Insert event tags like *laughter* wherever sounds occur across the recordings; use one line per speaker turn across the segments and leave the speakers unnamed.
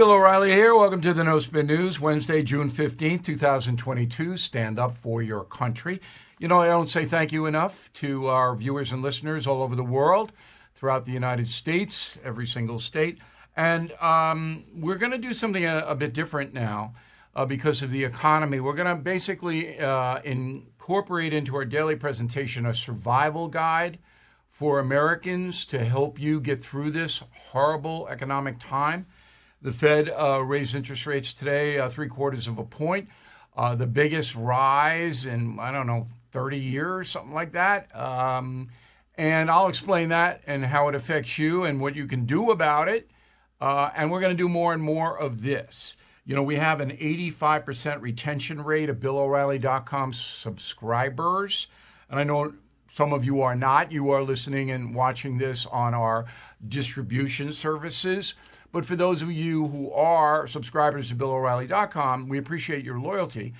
Bill O'Reilly here. Welcome to the No Spin News, Wednesday, June 15th, 2022. Stand up for your country. You know, I don't say thank you enough to our viewers and listeners all over the world, throughout the United States, every single state. And um, we're going to do something a, a, bit different now uh, because of the economy. We're going to basically uh, incorporate into our daily presentation a survival guide for Americans to help you get through this horrible economic time. The Fed uh, raised interest rates today uh, three quarters of a point, uh, the biggest rise in, I don't know, 30 years, something like that. Um, and I'll explain that and how it affects you and what you can do about it. Uh, and we're going to do more and more of this. You know, we have an 85% retention rate of BillO'Reilly.com subscribers. And I know some of you are not. You are listening and watching this on our distribution services. But for those of you who are subscribers to BillO'Reilly.com, we appreciate your loyalty.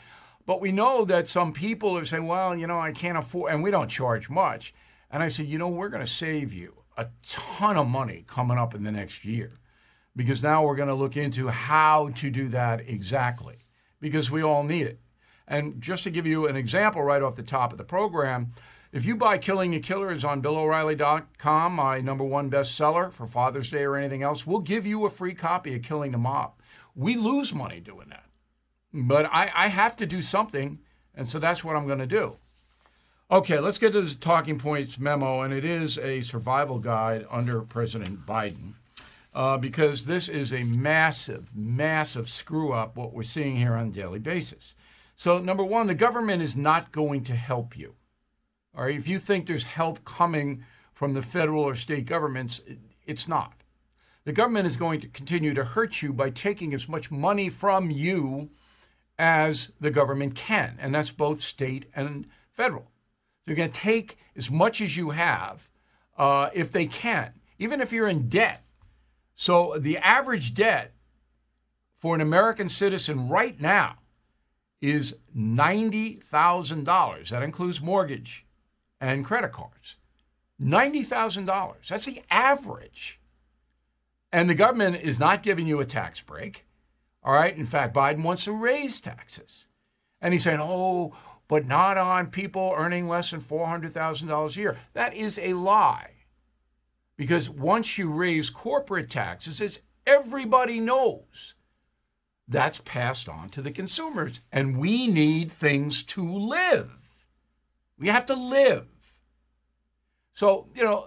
But we know that some people are saying, well, you know, I can't afford, and we don't charge much. And I said, you know, we're going to save you a ton of money coming up in the next year because now we're going to look into how to do that exactly because we all need it. And just to give you an example right off the top of the program, if you buy Killing the Killers on BillO'Reilly.com, my number one bestseller for Father's Day or anything else, we'll give you a free copy of Killing the Mob. We lose money doing that. But I, I have to do something, and so that's what I'm going to do. Okay, let's get to the talking points memo, and it is a survival guide under President Biden. Uh, because this is a massive, massive screw up, what we're seeing here on a daily basis. So, number one, the government is not going to help you. All right, if you think there's help coming from the federal or state governments, it's not. The government is going to continue to hurt you by taking as much money from you as the government can, and that's both state and federal. You're going to take as much as you have uh, if they can, even if you're in debt. So the average debt for an American citizen right now is $90,000. That includes mortgage and credit cards. $90,000. That's the average. And the government is not giving you a tax break. All right. In fact, Biden wants to raise taxes. And he's saying, oh, but not on people earning less than $400,000 a year. That is a lie. Because once you raise corporate taxes, as everybody knows, that's passed on to the consumers. And we need things to live. We have to live. So, you know,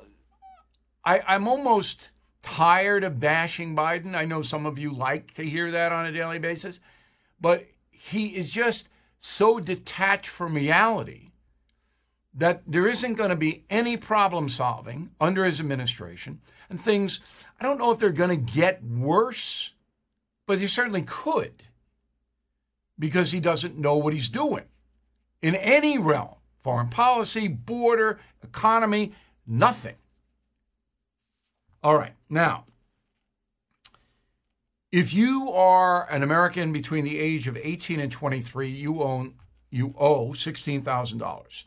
I, I'm almost tired of bashing Biden. I know some of you like to hear that on a daily basis, but he is just so detached from reality that there isn't going to be any problem solving under his administration. And things, I don't know if they're going to get worse, but they certainly could because he doesn't know what he's doing in any realm foreign policy, border, economy, nothing. All right, now, if you are an American between the age of 18 and 23, you own you owe $16,000.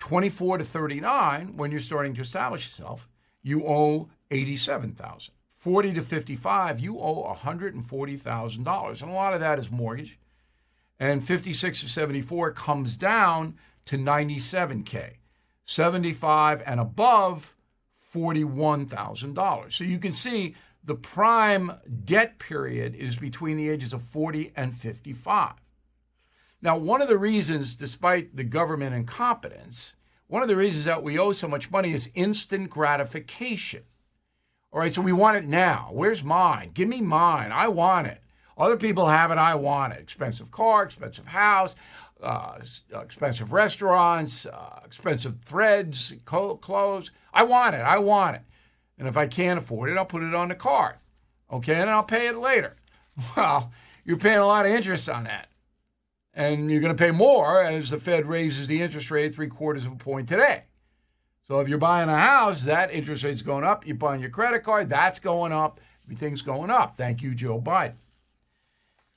24 to 39, when you're starting to establish yourself, you owe 87,000. 40 to 55, you owe $140,000. And a lot of that is mortgage. And 56 to 74 comes down to 97K. 75 and above, $41,000. So you can see the prime debt period is between the ages of 40 and 55. Now, one of the reasons, despite the government incompetence, one of the reasons that we owe so much money is instant gratification. All right, so we want it now. Where's mine? Give me mine. I want it. Other people have it. I want it. Expensive car, expensive house uh, expensive restaurants, uh, expensive threads, clothes. I want it. I want it. And if I can't afford it, I'll put it on the card. Okay, and I'll pay it later. *laughs* Well, you're paying a lot of interest on that. And you're going to pay more as the Fed raises the interest rate three quarters of a point today. So if you're buying a house, that interest rate's going up. You're buying your credit card, that's going up. Everything's going up. Thank you, Joe Biden.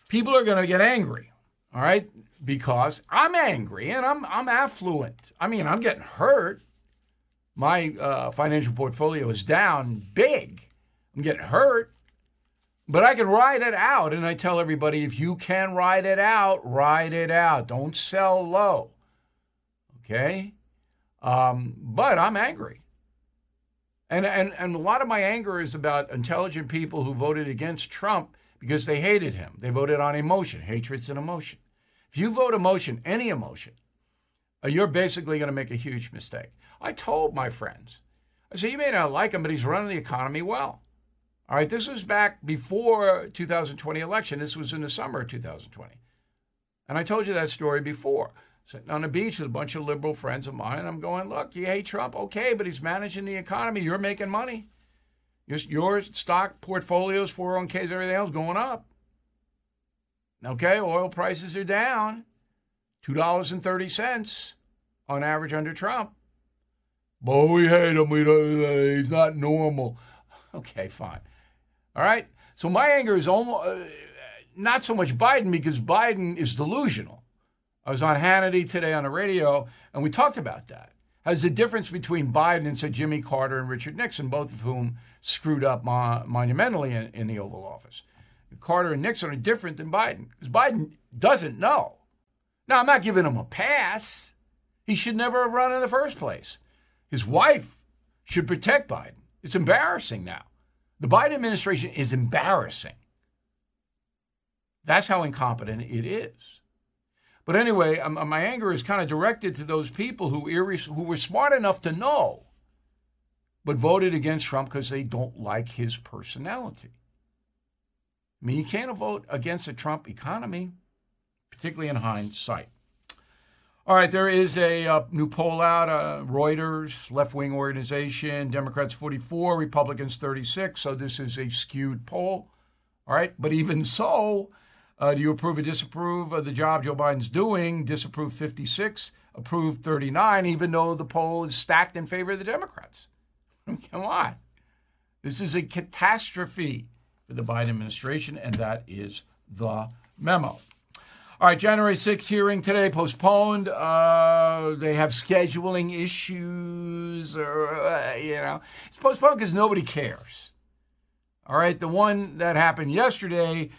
People are going to get angry. All right because I'm angry and I'm I'm affluent. I mean, I'm getting hurt. My uh, financial portfolio is down big. I'm getting hurt, But I can ride it out. And I tell everybody if you can ride it out, ride it out. Don't sell low. Okay? Um, but I'm angry. And, and, and a lot of my anger is about intelligent people who voted against Trump because they hated him. They voted on emotion. Hatred's an emotion. You vote emotion, any emotion, uh, you're basically going to make a huge mistake. I told my friends, I said, you may not like him, but he's running the economy well. All right, this was back before 2020 election. This was in the summer of 2020. And I told you that story before. Sitting on the beach with a bunch of liberal friends of mine, and I'm going, look, you hate Trump, okay, but he's managing the economy. You're making money. Your, your stock portfolios, 401ks, everything else going up. Okay, oil prices are down $2.30 on average under Trump. But we hate him. We don't, he's not normal. *laughs* Okay, fine. All right. So my anger is almost uh, not so much Biden because Biden is delusional. I was on Hannity today on the radio, and we talked about that. Has the difference between Biden and, say, Jimmy Carter and Richard Nixon, both of whom screwed up mo- monumentally in, in the Oval Office. Carter and Nixon are different than Biden because Biden doesn't know. Now, I'm not giving him a pass. He should never have run in the first place. His wife should protect Biden. It's embarrassing now. The Biden administration is embarrassing. That's how incompetent it is. But anyway, um, my anger is kind of directed to those people who, who were smart enough to know, but voted against Trump because they don't like his personality. I mean, you can't vote against a Trump economy, particularly in hindsight. All right, there is a uh, new poll out. Uh, Reuters, left wing organization, Democrats 44, Republicans 36. So this is a skewed poll. All right, but even so, uh, do you approve or disapprove of the job Joe Biden's doing? Disapprove 56, approve 39, even though the poll is stacked in favor of the Democrats. *laughs* Come on. This is a catastrophe for the Biden administration, and that is the memo. All right, January 6th hearing today postponed. Uh, they have scheduling issues, or, uh, you know, it's postponed because nobody cares. All right, the one that happened yesterday,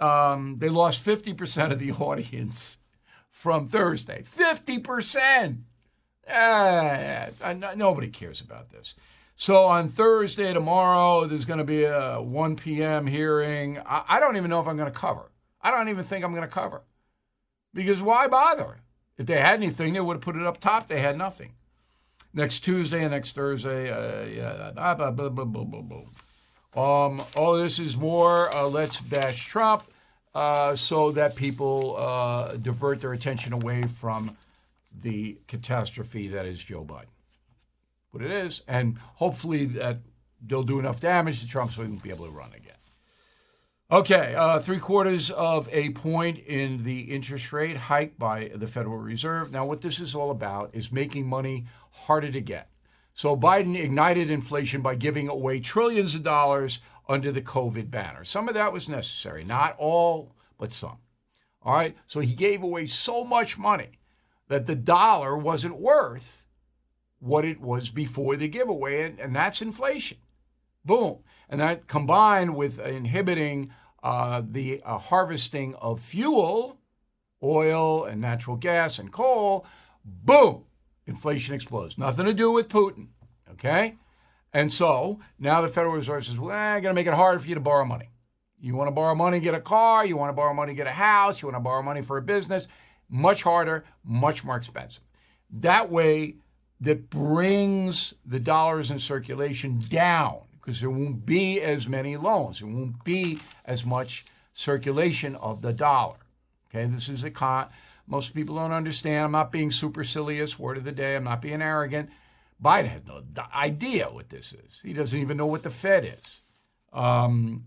um, they lost 50% of the *laughs* audience from Thursday. 50%! Uh, nobody cares about this. So on Thursday, tomorrow, there's going to be a 1 p.m. hearing. I, don't even know if I'm going to cover. I don't even think I'm going to cover. Because why bother? If they had anything, they would have put it up top. They had nothing. Next Tuesday and next Thursday, uh, yeah, blah, blah, blah, blah, blah, blah. Um, oh, this is more uh, let's bash Trump uh, so that people uh, divert their attention away from the catastrophe that is Joe Biden. What it is, and hopefully that they'll do enough damage to Trump so he won't be able to run again. Okay, uh, three quarters of a point in the interest rate hike by the Federal Reserve. Now, what this is all about is making money harder to get. So, Biden ignited inflation by giving away trillions of dollars under the COVID banner. Some of that was necessary, not all, but some. All right, so he gave away so much money that the dollar wasn't worth what it was before the giveaway, and, and that's inflation. Boom. And that combined with inhibiting uh, the uh, harvesting of fuel, oil and natural gas and coal, boom, inflation explodes. Nothing to do with Putin, okay? And so now the Federal Reserve says, well, I'm going to make it hard for you to borrow money. You want to borrow money, get a car. You want to borrow money, get a house. You want to borrow money for a business. Much harder, much more expensive. That way, that brings the dollars in circulation down because there won't be as many loans. There won't be as much circulation of the dollar. Okay, this is a con. Most people don't understand. I'm not being supercilious. Word of the day. I'm not being arrogant. Biden has no idea what this is. He doesn't even know what the Fed is. Um,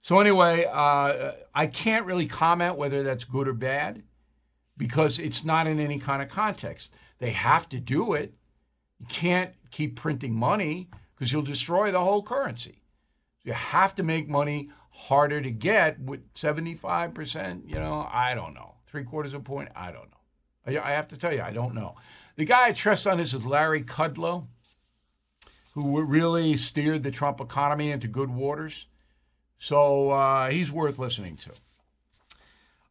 so anyway, uh, I can't really comment whether that's good or bad because it's not in any kind of context. They have to do it. You can't keep printing money because you'll destroy the whole currency. You have to make money harder to get with 75%, you know, I don't know. Three quarters of a point, I don't know. I, I have to tell you, I don't know. The guy I trust on this is Larry Kudlow, who really steered the Trump economy into good waters. So uh, he's worth listening to.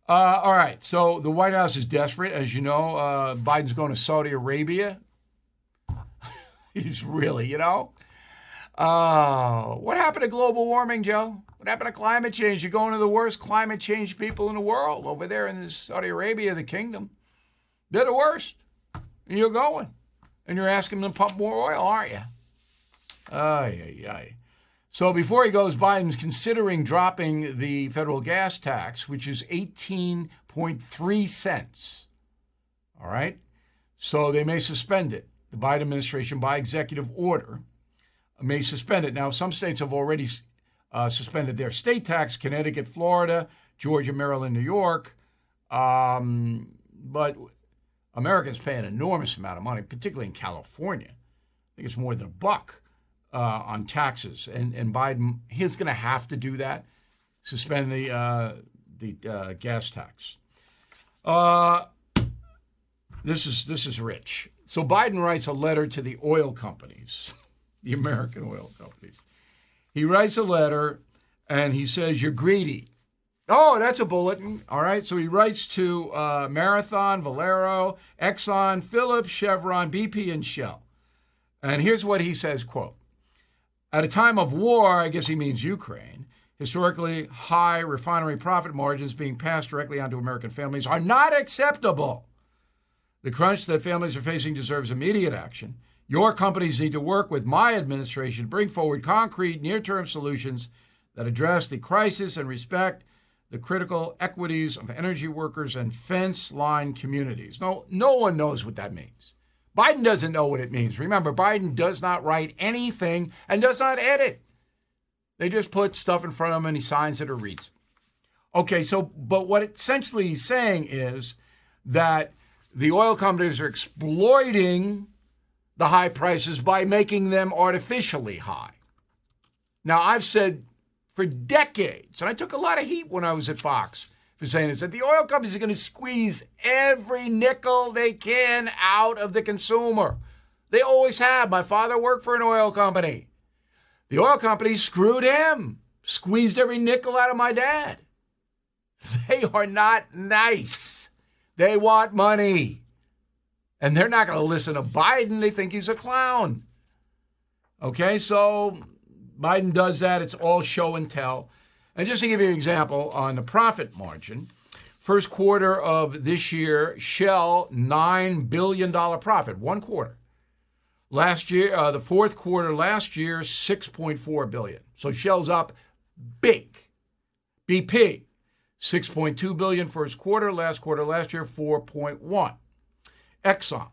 Uh, all right. So the White House is desperate. As you know, uh, Biden's going to Saudi Arabia. He's really, you know. Uh, what happened to global warming, Joe? What happened to climate change? You're going to the worst climate change people in the world over there in Saudi Arabia, the kingdom. They're the worst. And you're going. And you're asking them to pump more oil, aren't you? Ay, ay, ay. So before he goes, Biden's considering dropping the federal gas tax, which is 18.3 cents. All right? So they may suspend it. The Biden administration, by executive order, may suspend it. Now, some states have already uh, suspended their state tax Connecticut, Florida, Georgia, Maryland, New York. Um, but Americans pay an enormous amount of money, particularly in California. I think it's more than a buck uh, on taxes, and and Biden he's going to have to do that, suspend the uh, the uh, gas tax. Uh, this is this is rich. So Biden writes a letter to the oil companies, *laughs* the American oil companies. He writes a letter, and he says you're greedy. Oh, that's a bulletin. All right. So he writes to uh, Marathon, Valero, Exxon, Phillips, Chevron, BP, and Shell. And here's what he says, quote, at a time of war, I guess he means Ukraine, historically high refinery profit margins being passed directly onto American families are not acceptable. The crunch that families are facing deserves immediate action. Your companies need to work with my administration to bring forward concrete, near term solutions that address the crisis and respect the critical equities of energy workers and fence line communities. No, no one knows what that means. Biden doesn't know what it means. Remember, Biden does not write anything and does not edit. They just put stuff in front of him and he signs it or reads. Okay, so, but what essentially he's saying is that the oil companies are exploiting the high prices by making them artificially high. Now, I've said for decades, and I took a lot of heat when I was at Fox for saying this, that the oil companies are going to squeeze every nickel they can out of the consumer. They always have. My father worked for an oil company. The oil company screwed him, squeezed every nickel out of my dad. *laughs* They are not nice. They want money. And they're not going to listen to Biden. They think he's a clown. Okay, so Biden does that. It's all show and tell. And just to give you an example on the profit margin, first quarter of this year, Shell, $9 billion profit, one quarter. Last year, uh, the fourth quarter last year, 6.4 billion. So Shell's up big. BP, 6.2 billion first quarter, last quarter last year, 4.1. Exxon,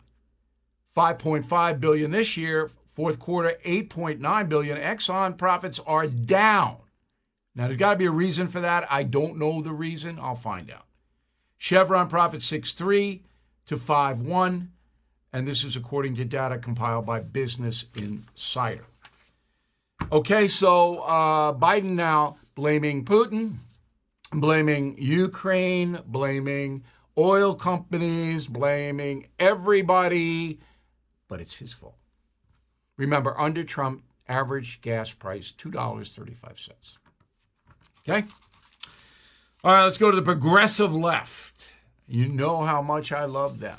5.5 billion this year, fourth quarter, 8.9 billion. Exxon profits are down now, there's got to be a reason for that. I don't know the reason. I'll find out. Chevron profit 6.3 to 5.1, and this is according to data compiled by Business Insider. Okay, so uh, Biden now blaming Putin, blaming Ukraine, blaming oil companies, blaming everybody, but it's his fault. Remember, under Trump, average gas price $2.35. Okay? All right, let's go to the progressive left. You know how much I love them.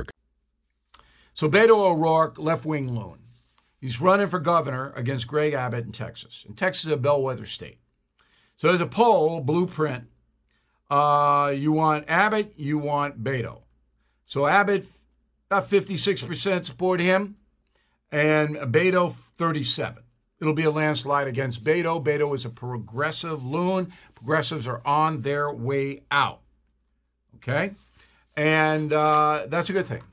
So Beto O'Rourke, left wing loon. He's running for governor against Greg Abbott in Texas. And Texas is a bellwether state. So there's a poll blueprint. Uh, you want Abbott, you want Beto. So Abbott, about 56% support him, and Beto, 37. It'll be a landslide against Beto. Beto is a progressive loon. Progressives are on their way out. Okay? And uh, that's a good thing.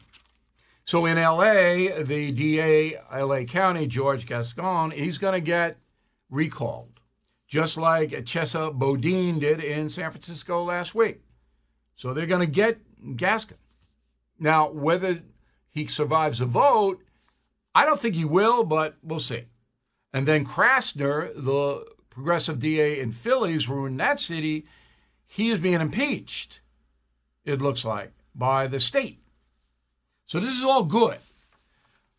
So in LA, the DA, LA County, George Gascon, he's going to get recalled, just like Chesa Boudin did in San Francisco last week. So they're going to get Gascon. Now, whether he survives a vote, I don't think he will, but we'll see. And then Krasner, the progressive DA in Philly's ruined that city. He is being impeached, it looks like, by the state. So this is all good.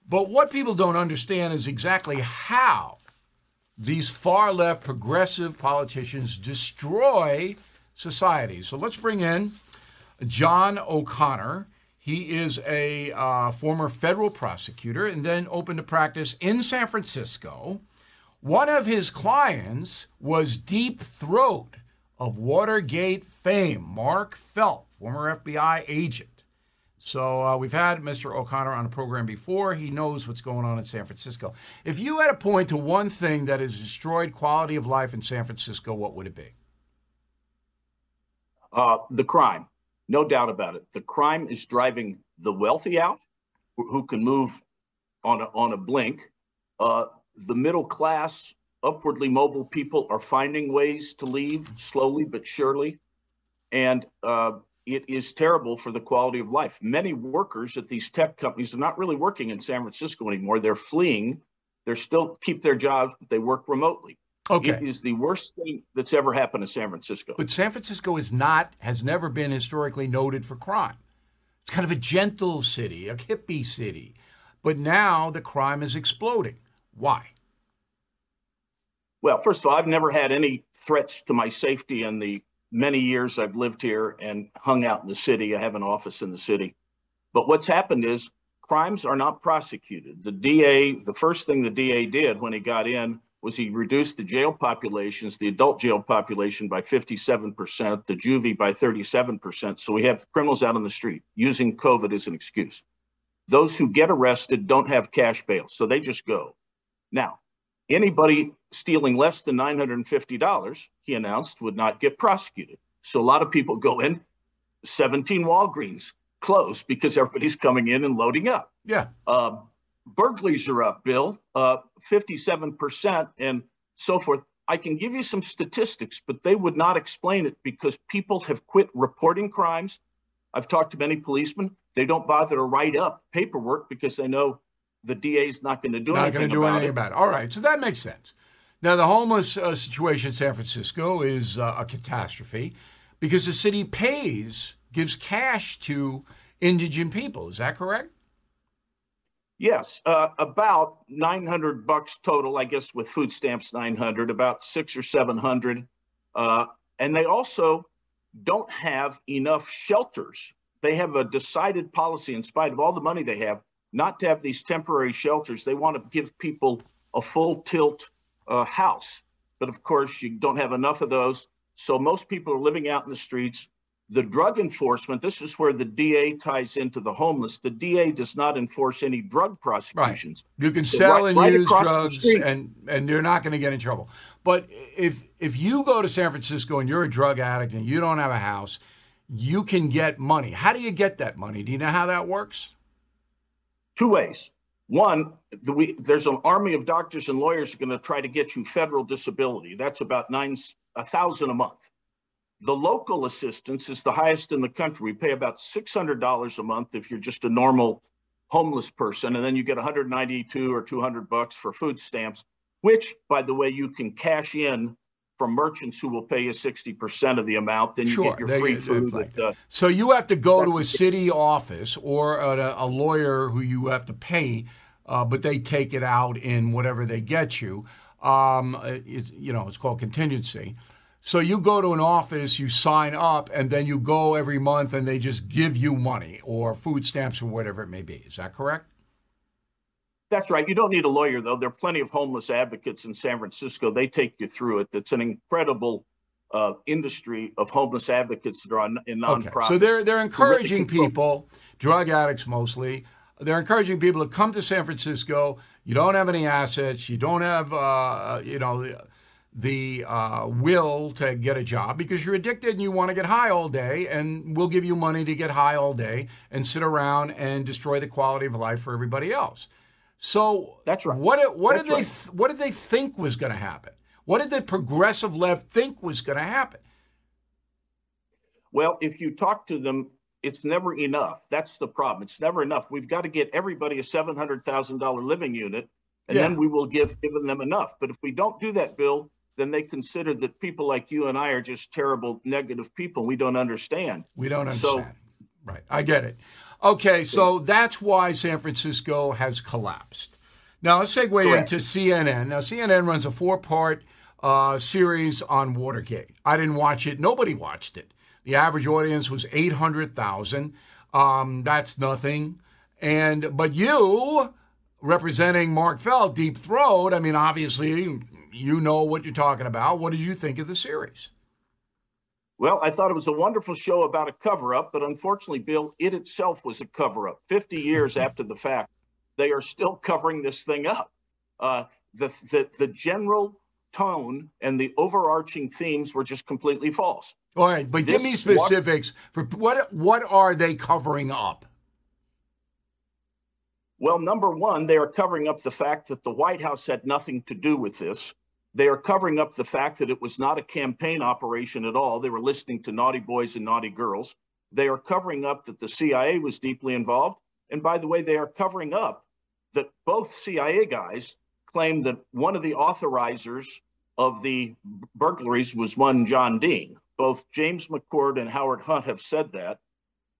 But what people don't understand is exactly how these far left progressive politicians destroy society. So let's bring in John O'Connor. He is a uh, former federal prosecutor and then opened a practice in San Francisco. One of his clients was Deep Throat of Watergate fame, Mark Felt, former FBI agent. So uh, we've had Mr. O'Connor on a program before. He knows what's going on in San Francisco. If you had to point to one thing that has destroyed quality of life in San Francisco, what would it be?
Uh, the crime. No doubt about it. The crime is driving the wealthy out, who can move on a, on a blink. Uh, the middle class, upwardly mobile people are finding ways to leave slowly but surely. And uh, it is terrible for the quality of life. Many workers at these tech companies are not really working in San Francisco anymore. They're fleeing. They're still keep their jobs, but they work remotely.
Okay.
It is the worst thing that's ever happened in San Francisco.
But San Francisco is not, has never been historically noted for crime. It's kind of a gentle city, a hippie city. But now the crime is exploding. Why?
Well, first of all, I've never had any threats to my safety in the many years I've lived here and hung out in the city. I have an office in the city. But what's happened is crimes are not prosecuted. The DA, the first thing the DA did when he got in was he reduced the jail populations, the adult jail population by 57%, the juvie by 37%. So we have criminals out on the street using COVID as an excuse. Those who get arrested don't have cash bail, so they just go. Now, anybody stealing less than $950, he announced, would not get prosecuted. So a lot of people go in, 17 Walgreens closed because everybody's coming in and loading up.
Yeah.
Uh, burglaries are up, Bill, uh, 57% and so forth. I can give you some statistics, but they would not explain it because people have quit reporting crimes. I've talked to many policemen. They don't bother to write up paperwork because they know the DA is not going to do anything about it.
not
anything,
going to do
about,
anything
it.
about it. All right, so that makes sense. Now, the homeless uh, situation in San Francisco is uh, a catastrophe because the city pays, gives cash to indigent people. Is that correct?
Yes, uh, about 900 bucks total, I guess, with food stamps, 900, about six or 700. Uh, and they also don't have enough shelters. They have a decided policy, in spite of all the money they have, not to have these temporary shelters. They want to give people a full tilt uh, house. But of course, you don't have enough of those. So most people are living out in the streets. The drug enforcement, this is where the DA ties into the homeless. The DA does not enforce any drug prosecutions.
Right. You can
So
sell
right-
and
right
use drugs, and and you're not going to get in trouble. But if if you go to San Francisco and you're a drug addict and you don't have a house, you can get money. How do you get that money? Do you know how that works?
two ways. One, the, we, there's an army of doctors and lawyers going to try to get you federal disability. That's about nine a thousand a month. The local assistance is the highest in the country. We pay about six hundred dollars a month if you're just a normal homeless person, and then you get 192 or 200 bucks for food stamps, which, by the way, you can cash in from merchants who will pay you 60% of the amount. Then you
Sure,
get your free food. at, uh,
So you have to go to a city office or a, a lawyer who you have to pay, uh, but they take it out in whatever they get you. Um, it's, you know, it's called contingency. So you go to an office, you sign up, and then you go every month, and they just give you money or food stamps or whatever it may be. Is that correct?
That's right. You don't need a lawyer, though. There are plenty of homeless advocates in San Francisco. They take you through it. It's an incredible uh, industry of homeless advocates that are on, in nonprofits.
Okay. So they're they're encouraging
really
people, drug addicts mostly. They're encouraging people to come to San Francisco. You don't have any assets. You don't have, uh, you know, the, the uh, will to get a job because you're addicted and you want to get high all day, and we'll give you money to get high all day and sit around and destroy the quality of life for everybody else. So
that's right.
What what
that's
did they
right.
what did they think was going to happen? What did the progressive left think was going to happen?
Well, if you talk to them, it's never enough. That's the problem. It's never enough. We've got to get everybody a seven hundred thousand dollar living unit, and
Yeah.
then we will give given them enough. But if we don't do that, Bill, then they consider that people like you and I are just terrible, negative people. We don't understand.
We don't
So-
understand. right. I get it. Okay, so that's why San Francisco has collapsed. Now let's segue
Correct.
into CNN. Now CNN runs a four-part uh, series on Watergate. I didn't watch it. Nobody watched it. The average audience was eight hundred thousand. Um, that's nothing. And but you, representing Mark Felt, Deep Throat. I mean, obviously, you know what you're talking about. What did you think of the series?
Well, I thought it was a wonderful show about a cover up, but unfortunately, Bill, it itself was a cover up. 50 years after the fact, they are still covering this thing up. Uh, the, the, the general tone and the overarching themes were just completely false.
All right, but give me specifics for what what are they covering up?
Well, number one, they are covering up the fact that the White House had nothing to do with this. They are covering up the fact that it was not a campaign operation at all. They were listening to naughty boys and naughty girls. They are covering up that the CIA was deeply involved. And by the way, they are covering up that both CIA guys claimed that one of the authorizers of the burglaries was one John Dean. Both James McCord and Howard Hunt have said that.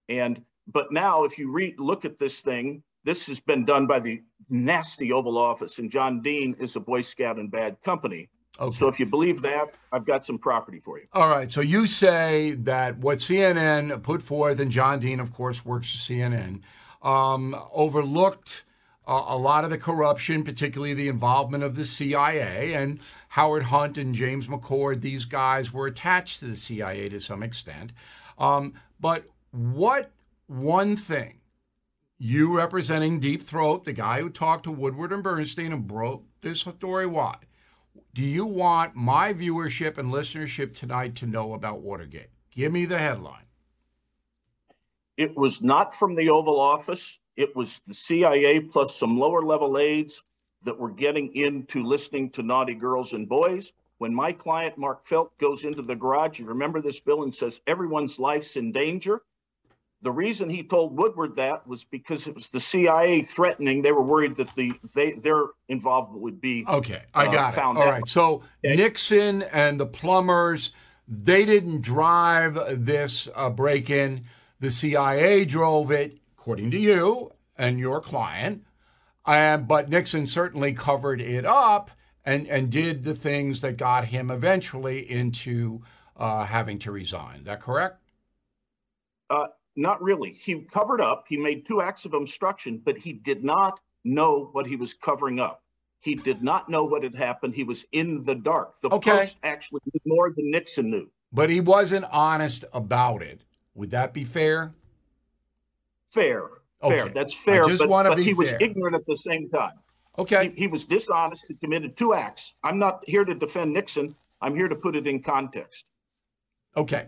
And but now, if you read look at this thing, this has been done by the nasty Oval Office, and John Dean is a Boy Scout in bad company.
Okay.
So if you believe that, I've got some property for you.
All right. So you say that what CNN put forth, and John Dean, of course, works for CNN, um, overlooked uh, a lot of the corruption, particularly the involvement of the CIA. And Howard Hunt and James McCord, these guys were attached to the CIA to some extent. Um, but what one thing you representing Deep Throat, the guy who talked to Woodward and Bernstein and broke this story wide, do you want my viewership and listenership tonight to know about Watergate? Give me the headline.
It was not from the Oval Office. It was the CIA plus some lower level aides that were getting into listening to naughty girls and boys. When my client, Mark Felt, goes into the garage, you remember this bill and says, everyone's life's in danger. The reason he told Woodward that was because it was the CIA threatening. They were worried that the they their involvement would be
Okay, I
uh,
got it. All
out.
right. So
Okay.
Nixon and the plumbers, they didn't drive this uh, break in. The CIA drove it, according to you and your client. And but Nixon certainly covered it up and, and did the things that got him eventually into uh, having to resign. Is that correct?
Uh, not really. He covered up. He made two acts of obstruction, but he did not know what he was covering up. He did not know what had happened. He was in the dark. The
Okay.
Post actually knew more than Nixon knew.
But he wasn't honest about it. Would that be fair?
Fair.
Okay.
Fair. That's fair.
just
but but
be
he was ignorant at the same time.
Okay.
He, he was dishonest and committed two acts. I'm not here to defend Nixon. I'm here to put it in context.
Okay.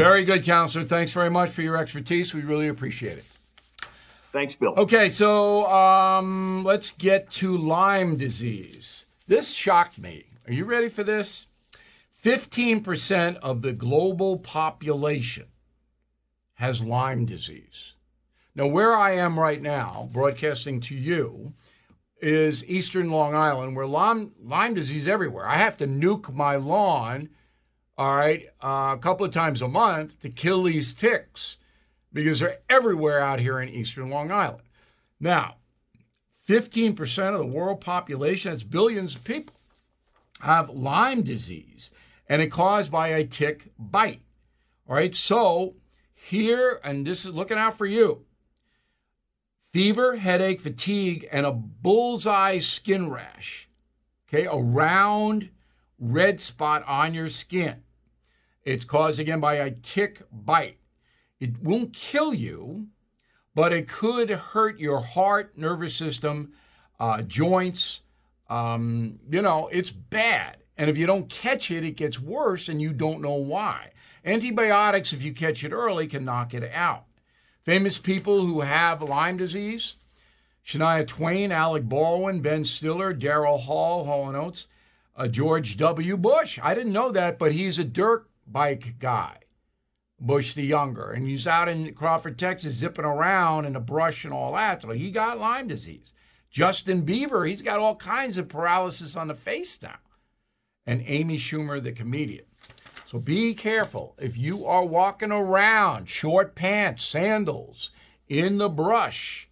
Very good, counselor. Thanks very much for your expertise. We really appreciate it.
Thanks, Bill.
Okay, so um, let's get to Lyme disease. This shocked me. Are you ready for this? 15% of the global population has Lyme disease. Now, where I am right now, broadcasting to you, is eastern Long Island, where Lyme, Lyme disease everywhere. I have to nuke my lawn, all right, uh, a couple of times a month to kill these ticks because they're everywhere out here in eastern Long Island. Now, 15% of the world population, that's billions of people, have Lyme disease, and it's caused by a tick bite. All right, so here, and this is looking out for you fever, headache, fatigue, and a bullseye skin rash. Okay, a round red spot on your skin. It's caused again by a tick bite. It won't kill you, but it could hurt your heart, nervous system, uh, joints. Um, you know, it's bad. And if you don't catch it, it gets worse and you don't know why. Antibiotics, if you catch it early, can knock it out. Famous people who have Lyme disease Shania Twain, Alec Baldwin, Ben Stiller, Daryl Hall, Hall & Oates, uh, George W. Bush. I didn't know that, but he's a dirt bike guy, Bush the younger. And he's out in Crawford, Texas, zipping around in the brush and all that. So he got Lyme disease. Justin Bieber, he's got all kinds of paralysis on the face now. And Amy Schumer, the comedian. So be careful. If you are walking around, short pants, sandals, in the brush,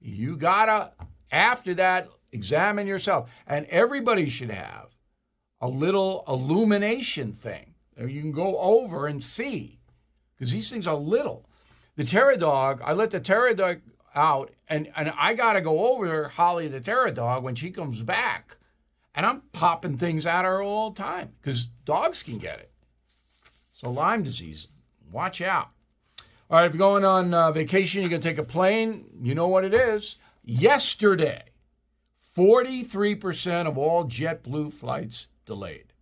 you gotta, after that, examine yourself. And everybody should have a little illumination thing. You can go over and see, because these things are little. The terror dog, I let the terror dog out, and, and I got to go over Holly the terror dog when she comes back. And I'm popping things at her all the time because dogs can get it. So, Lyme disease, watch out. All right, if you're going on uh, vacation, you're going to take a plane, you know what it is. Yesterday, 43% of all JetBlue flights delayed.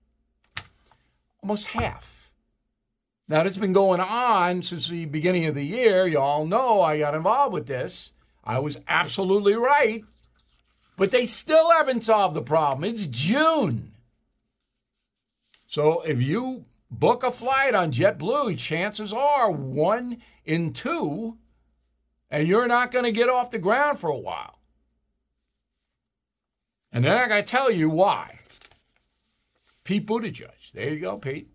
Almost half. Now, has been going on since the beginning of the year. You all know I got involved with this. I was absolutely right. But they still haven't solved the problem. It's June. So if you book a flight on JetBlue, chances are one in two, and you're not going to get off the ground for a while. And then I got to tell you why. Pete Buttigieg. There you go, Pete.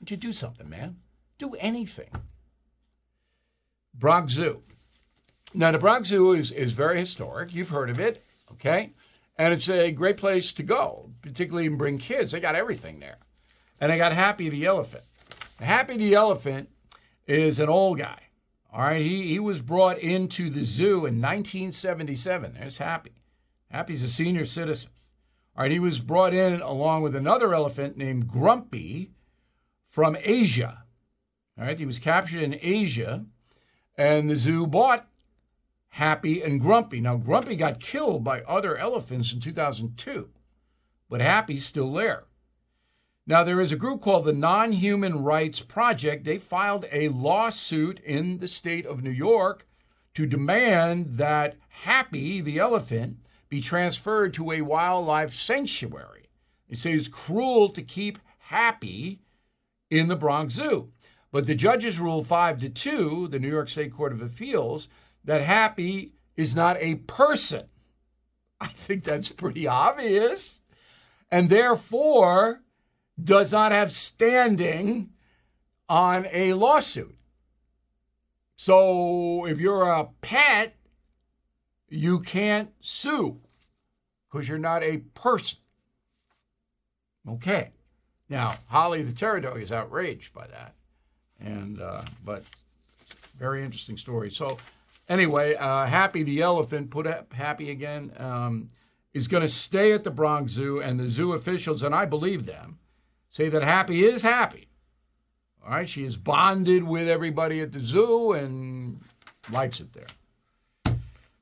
Would you do something, man? Do anything. Bronx Zoo. Now, the Bronx Zoo is, is very historic. You've heard of it, okay? And it's a great place to go, particularly bring kids. They got everything there. And they got Happy the elephant. Happy the elephant is an old guy. All right, he, he was brought into the zoo in 1977. There's Happy. Happy's a senior citizen. All right, he was brought in along with another elephant named Grumpy from Asia. All right, he was captured in Asia, and the zoo bought Happy and Grumpy. Now, Grumpy got killed by other elephants in 2002, but Happy's still there. Now, there is a group called the Nonhuman Rights Project. They filed a lawsuit in the state of New York to demand that Happy, the elephant, be transferred to a wildlife sanctuary. They say it's cruel to keep Happy in the Bronx Zoo. But the judges ruled 5 to 2, the New York State Court of Appeals, that Happy is not a person. *laughs* I think that's pretty obvious. And therefore, does not have standing on a lawsuit. So if you're a pet, you can't sue because you're not a person. Okay. Now, Holly the Dog is outraged by that. And, uh, but very interesting story. So, anyway, uh, Happy the elephant, put up Happy again, um, is going to stay at the Bronx Zoo, and the zoo officials, and I believe them, say that Happy is happy. All right, she is bonded with everybody at the zoo and likes it there.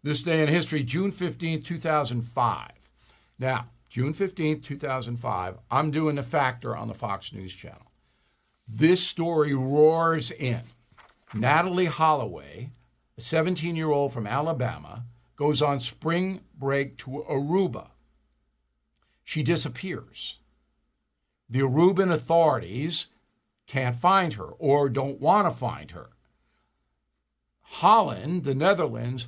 This day in history, June 15, 2005. Now, June 15th, 2005, I'm doing the factor on the Fox News channel. This story roars in. Natalee Holloway, a 17 year old from Alabama, goes on spring break to Aruba. She disappears. The Aruban authorities can't find her or don't want to find her. Holland, the Netherlands,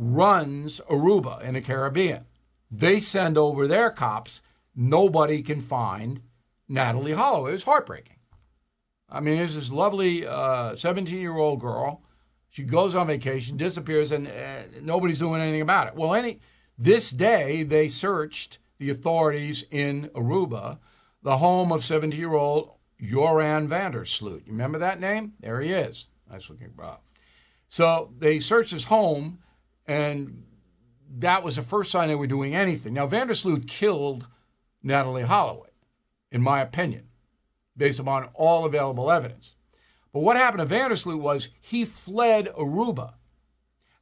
runs Aruba in the Caribbean. They send over their cops. Nobody can find Natalee Holloway. It was heartbreaking. I mean, there's this lovely 17 uh, year old girl. She goes on vacation, disappears, and uh, nobody's doing anything about it. Well, any this day they searched the authorities in Aruba, the home of 17 year old Joran van der Sloot. You remember that name? There he is. Nice looking bro. So they searched his home, and that was the first sign they were doing anything. Now, van der Sloot killed Natalee Holloway, in my opinion based upon all available evidence. But what happened to van der Sloot was he fled Aruba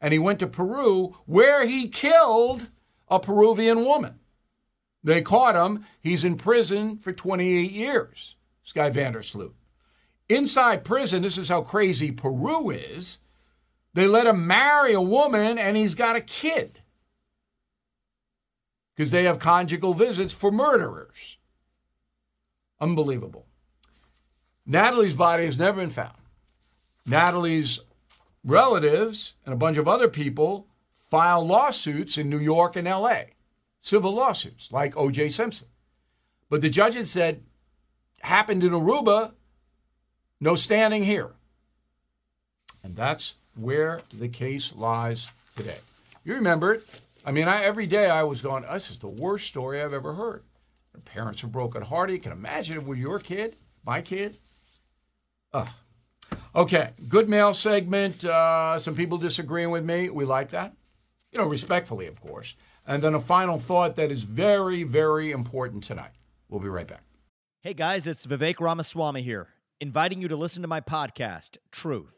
and he went to Peru where he killed a Peruvian woman. They caught him. He's in prison for 28 years, this guy van der Sloot. Inside prison, this is how crazy Peru is. They let him marry a woman and he's got a kid because they have conjugal visits for murderers. Unbelievable. Natalee's body has never been found. Natalee's relatives and a bunch of other people file lawsuits in New York and LA, civil lawsuits like O.J. Simpson. But the judges said, happened in Aruba, no standing here. And that's where the case lies today. You remember it. I mean, I, every day I was going, this is the worst story I've ever heard. The parents are brokenhearted. You can imagine if it were your kid, my kid. Ugh. Okay, good mail segment. Uh, some people disagreeing with me. We like that. You know, respectfully, of course. And then a final thought that is very, very important tonight. We'll be right back.
Hey guys, it's Vivek Ramaswamy here, inviting you to listen to my podcast, Truth.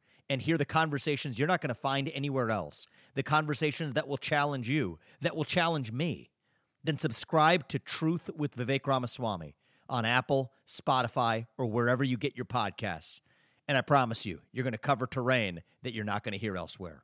and hear the conversations you're not going to find anywhere else, the conversations that will challenge you, that will challenge me, then subscribe to Truth with Vivek Ramaswamy on Apple, Spotify, or wherever you get your podcasts. And I promise you, you're going to cover terrain that you're not going to hear elsewhere.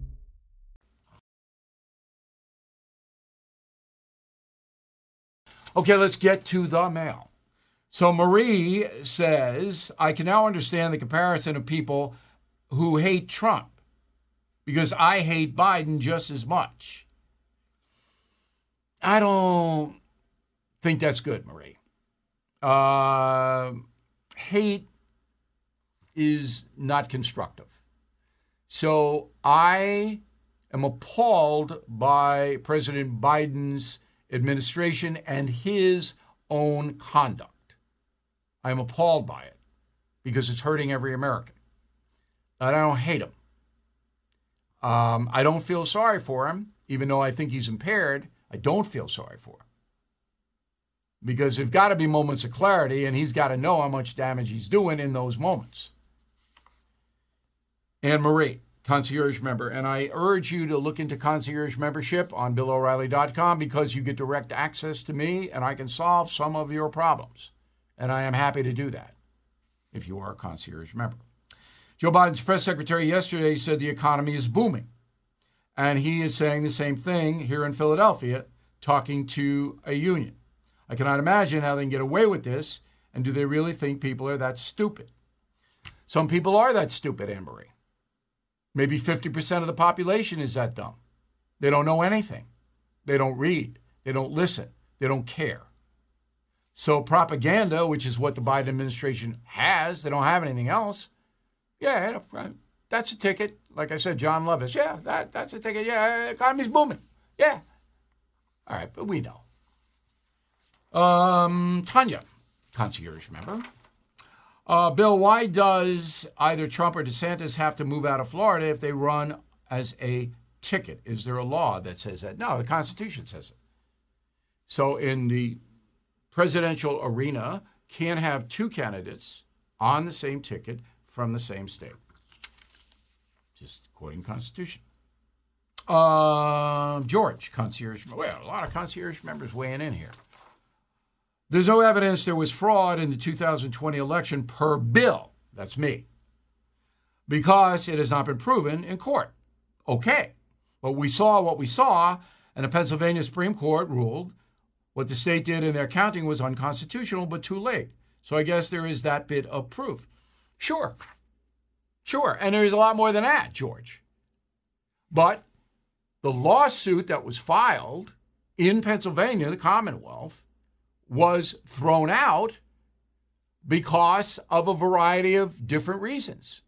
Okay, let's get to the mail. So Marie says, I can now understand the comparison of people who hate Trump because I hate Biden just as much. I don't think that's good, Marie. Uh, hate is not constructive. So I am appalled by President Biden's administration and his own conduct. I am appalled by it because it's hurting every American. And I don't hate him. Um, I don't feel sorry for him, even though I think he's impaired. I don't feel sorry for him. Because there's got to be moments of clarity, and he's got to know how much damage he's doing in those moments. Anne Marie, concierge member. And I urge you to look into concierge membership on BillO'Reilly.com because you get direct access to me and I can solve some of your problems. And I am happy to do that if you are a concierge member. Joe Biden's press secretary yesterday said the economy is booming. And he is saying the same thing here in Philadelphia, talking to a union. I cannot imagine how they can get away with this. And do they really think people are that stupid? Some people are that stupid, Anne Marie. Maybe 50% of the population is that dumb. They don't know anything. They don't read. They don't listen. They don't care. So, propaganda, which is what the Biden administration has, they don't have anything else. Yeah, that's a ticket. Like I said, John Levis. Yeah, that, that's a ticket. Yeah, economy's booming. Yeah. All right, but we know. Um, Tanya, concierge member. Uh, Bill, why does either Trump or DeSantis have to move out of Florida if they run as a ticket? Is there a law that says that? No, the Constitution says it. So in the presidential arena, can't have two candidates on the same ticket from the same state. Just quoting Constitution. Uh, George, concierge. Well, a lot of concierge members weighing in here. There's no evidence there was fraud in the 2020 election per Bill. That's me. Because it has not been proven in court. Okay. But we saw what we saw, and the Pennsylvania Supreme Court ruled what the state did in their counting was unconstitutional, but too late. So I guess there is that bit of proof. Sure. Sure. And there's a lot more than that, George. But the lawsuit that was filed in Pennsylvania, the Commonwealth, was thrown out because of a variety of different reasons.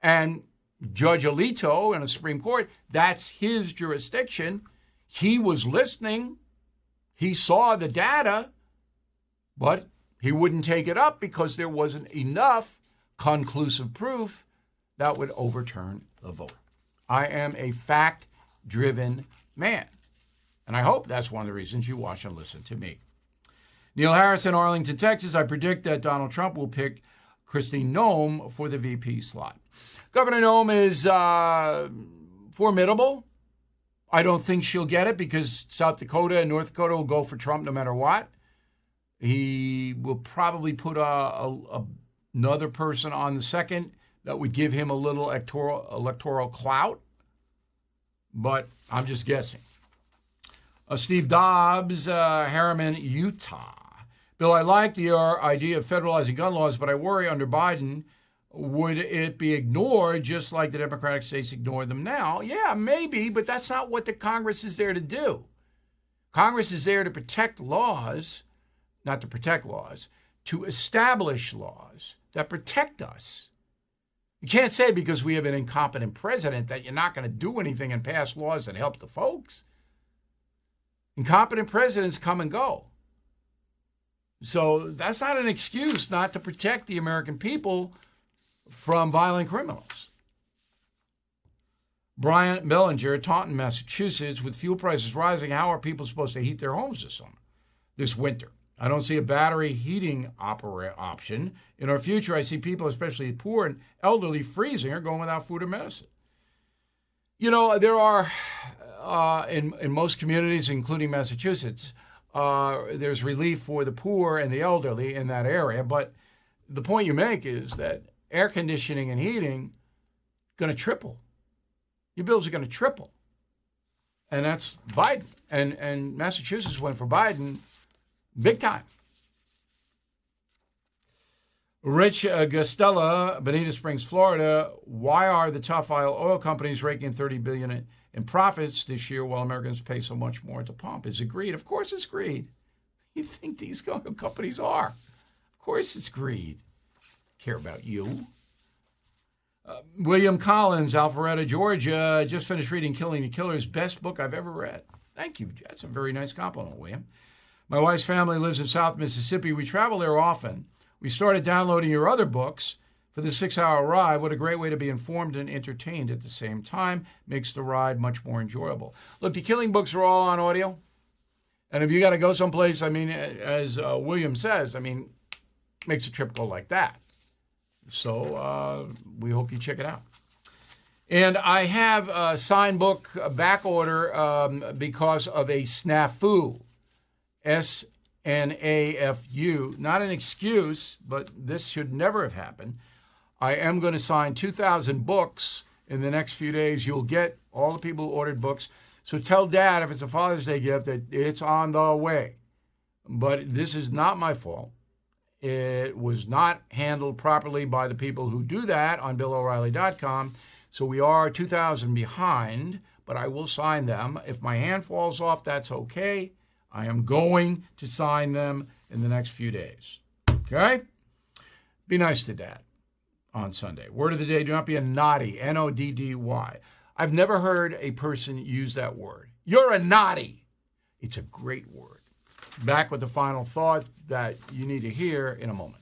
And Judge Alito in the Supreme Court, that's his jurisdiction. He was listening, he saw the data, but he wouldn't take it up because there wasn't enough conclusive proof that would overturn the vote. I am a fact driven man. And I hope that's one of the reasons you watch and listen to me. Neil Harris in Arlington, Texas. I predict that Donald Trump will pick Kristi Noem for the VP slot. Governor Noem is uh, formidable. I don't think she'll get it because South Dakota and North Dakota will go for Trump no matter what. He will probably put a, a, a, another person on the second that would give him a little electoral, electoral clout, but I'm just guessing. Uh, Steve Dobbs, uh, Herriman, Utah. Bill, I like your idea of federalizing gun laws, but I worry under Biden, would it be ignored just like the Democratic states ignore them now? Yeah, maybe, but that's not what the Congress is there to do. Congress is there to protect laws, not to protect laws, to establish laws that protect us. You can't say because we have an incompetent president that you're not going to do anything and pass laws that help the folks. Incompetent presidents come and go. So that's not an excuse not to protect the American people from violent criminals. Brian Bellinger, Taunton, Massachusetts, with fuel prices rising, how are people supposed to heat their homes this summer, this winter? I don't see a battery heating opera option. In our future, I see people, especially poor and elderly, freezing or going without food or medicine. You know, there are, uh, in, in most communities, including Massachusetts, uh, there's relief for the poor and the elderly in that area. But the point you make is that air conditioning and heating going to triple. Your bills are going to triple. And that's Biden. And, and Massachusetts went for Biden big time. Rich Gastella, Gustella, Bonita Springs, Florida. Why are the top file oil companies raking 30 billion in, in profits this year while Americans pay so much more at the pump? Is it greed? Of course it's greed. *laughs* You think these *laughs* companies are? Of course it's greed. Care about you. Uh, William Collins, Alpharetta, Georgia. Just finished reading Killing the Killers, best book I've ever read. Thank you. That's a very nice compliment, William. My wife's family lives in South Mississippi. We travel there often. We started downloading your other books for the six hour ride. What a great way to be informed and entertained at the same time. Makes the ride much more enjoyable. Look, the killing books are all on audio. And if you got to go someplace, I mean, as uh, William says, I mean, makes a trip go like that. So uh, we hope you check it out. And I have a signed book back order um, because of a snafu. S N A F U. Not an excuse, but this should never have happened. I am going to sign 2,000 books in the next few days. You'll get all the people who ordered books. So tell dad if it's a Father's Day gift that it's on the way. But this is not my fault. It was not handled properly by the people who do that on BillO'Reilly.com. So we are 2,000 behind, but I will sign them. If my hand falls off, that's okay. I am going to sign them in the next few days. Okay? Be nice to dad on Sunday. Word of the day do not be a noddy, N O D D Y. I've never heard a person use that word. You're a noddy. It's a great word. Back with the final thought that you need to hear in a moment.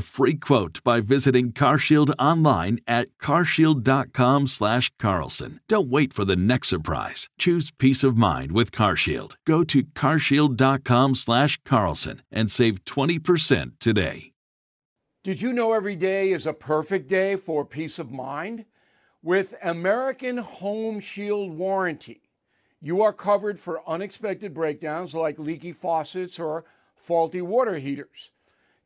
free quote by visiting CarShield online at carshield.com/carlson. Don't wait for the next surprise. Choose peace of mind with CarShield. Go to carshield.com/carlson and save 20% today.
Did you know every day is a perfect day for peace of mind? With American Home Shield Warranty, you are covered for unexpected breakdowns like leaky faucets or faulty water heaters.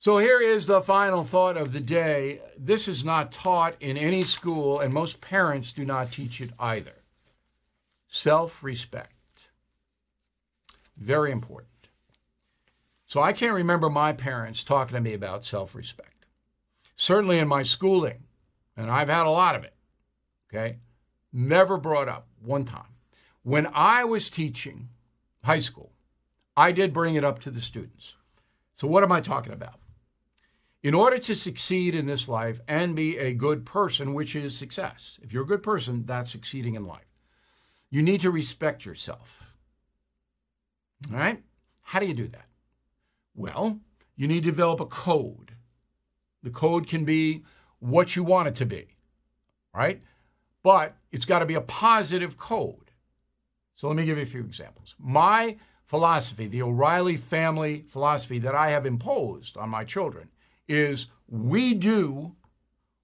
So here is the final thought of the day. This is not taught in any school, and most parents do not teach it either. Self respect. Very important. So I can't remember my parents talking to me about self respect. Certainly in my schooling, and I've had a lot of it, okay, never brought up one time. When I was teaching high school, I did bring it up to the students. So what am I talking about? In order to succeed in this life and be a good person, which is success, if you're a good person, that's succeeding in life, you need to respect yourself. All right? How do you do that? Well, you need to develop a code. The code can be what you want it to be, right? But it's got to be a positive code. So let me give you a few examples. My philosophy, the O'Reilly family philosophy that I have imposed on my children, is we do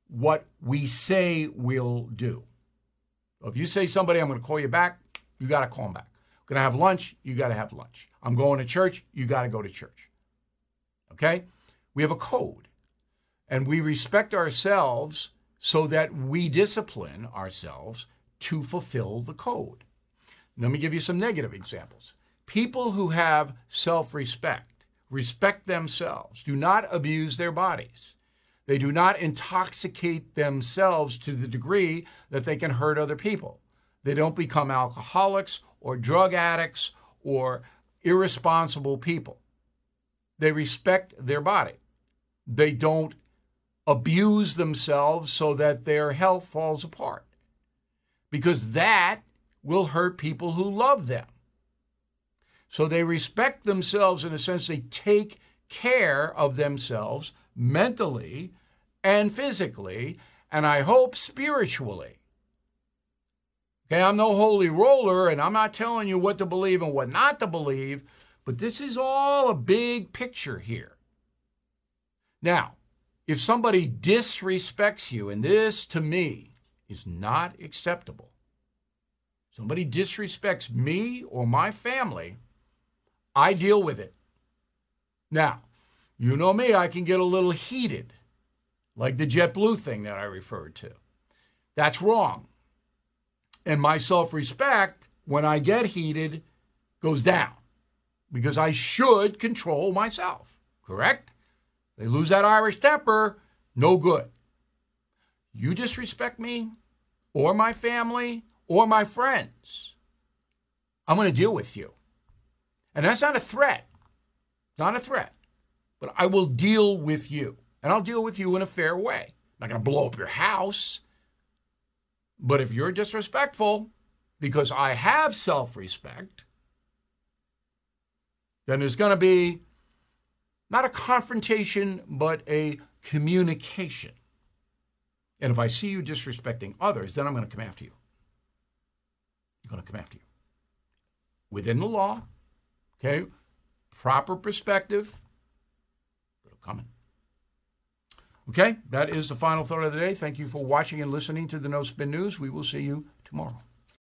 what we say we'll do. If you say somebody, I'm going to call you back, you got to call them back. I'm going to have lunch, you got to have lunch. I'm going to church, you got to go to church. Okay? We have a code. And we respect ourselves so that we discipline ourselves to fulfill the code. Let me give you some negative examples. People who have self respect, respect themselves, do not abuse their bodies. They do not intoxicate themselves to the degree that they can hurt other people. They don't become alcoholics or drug addicts or irresponsible people. They respect their body. They don't abuse themselves so that their health falls apart. Because that will hurt people who love them. So they respect themselves in a sense, they take care of themselves mentally and physically, and I hope spiritually. Okay, I'm no holy roller, and I'm not telling you what to believe and what not to believe, but this is all a big picture here. Now, if somebody disrespects you, and this to me is not acceptable, somebody disrespects me or my family, I deal with it. Now, you know me, I can get a little heated, like the JetBlue thing that I referred to. That's wrong. And my self respect, when I get heated, goes down because I should control myself, correct? They lose that Irish temper, no good. You disrespect me or my family or my friends, I'm going to deal with you. And that's not a threat. Not a threat. But I will deal with you. And I'll deal with you in a fair way. I'm not going to blow up your house. But if you're disrespectful, because I have self respect, then there's going to be not a confrontation, but a communication. And if I see you disrespecting others, then I'm going to come after you. I'm going to come after you. Within the law, okay, proper perspective, coming. Okay, that is the final thought of the day. Thank you for watching and listening to the No Spin News. We will see you tomorrow.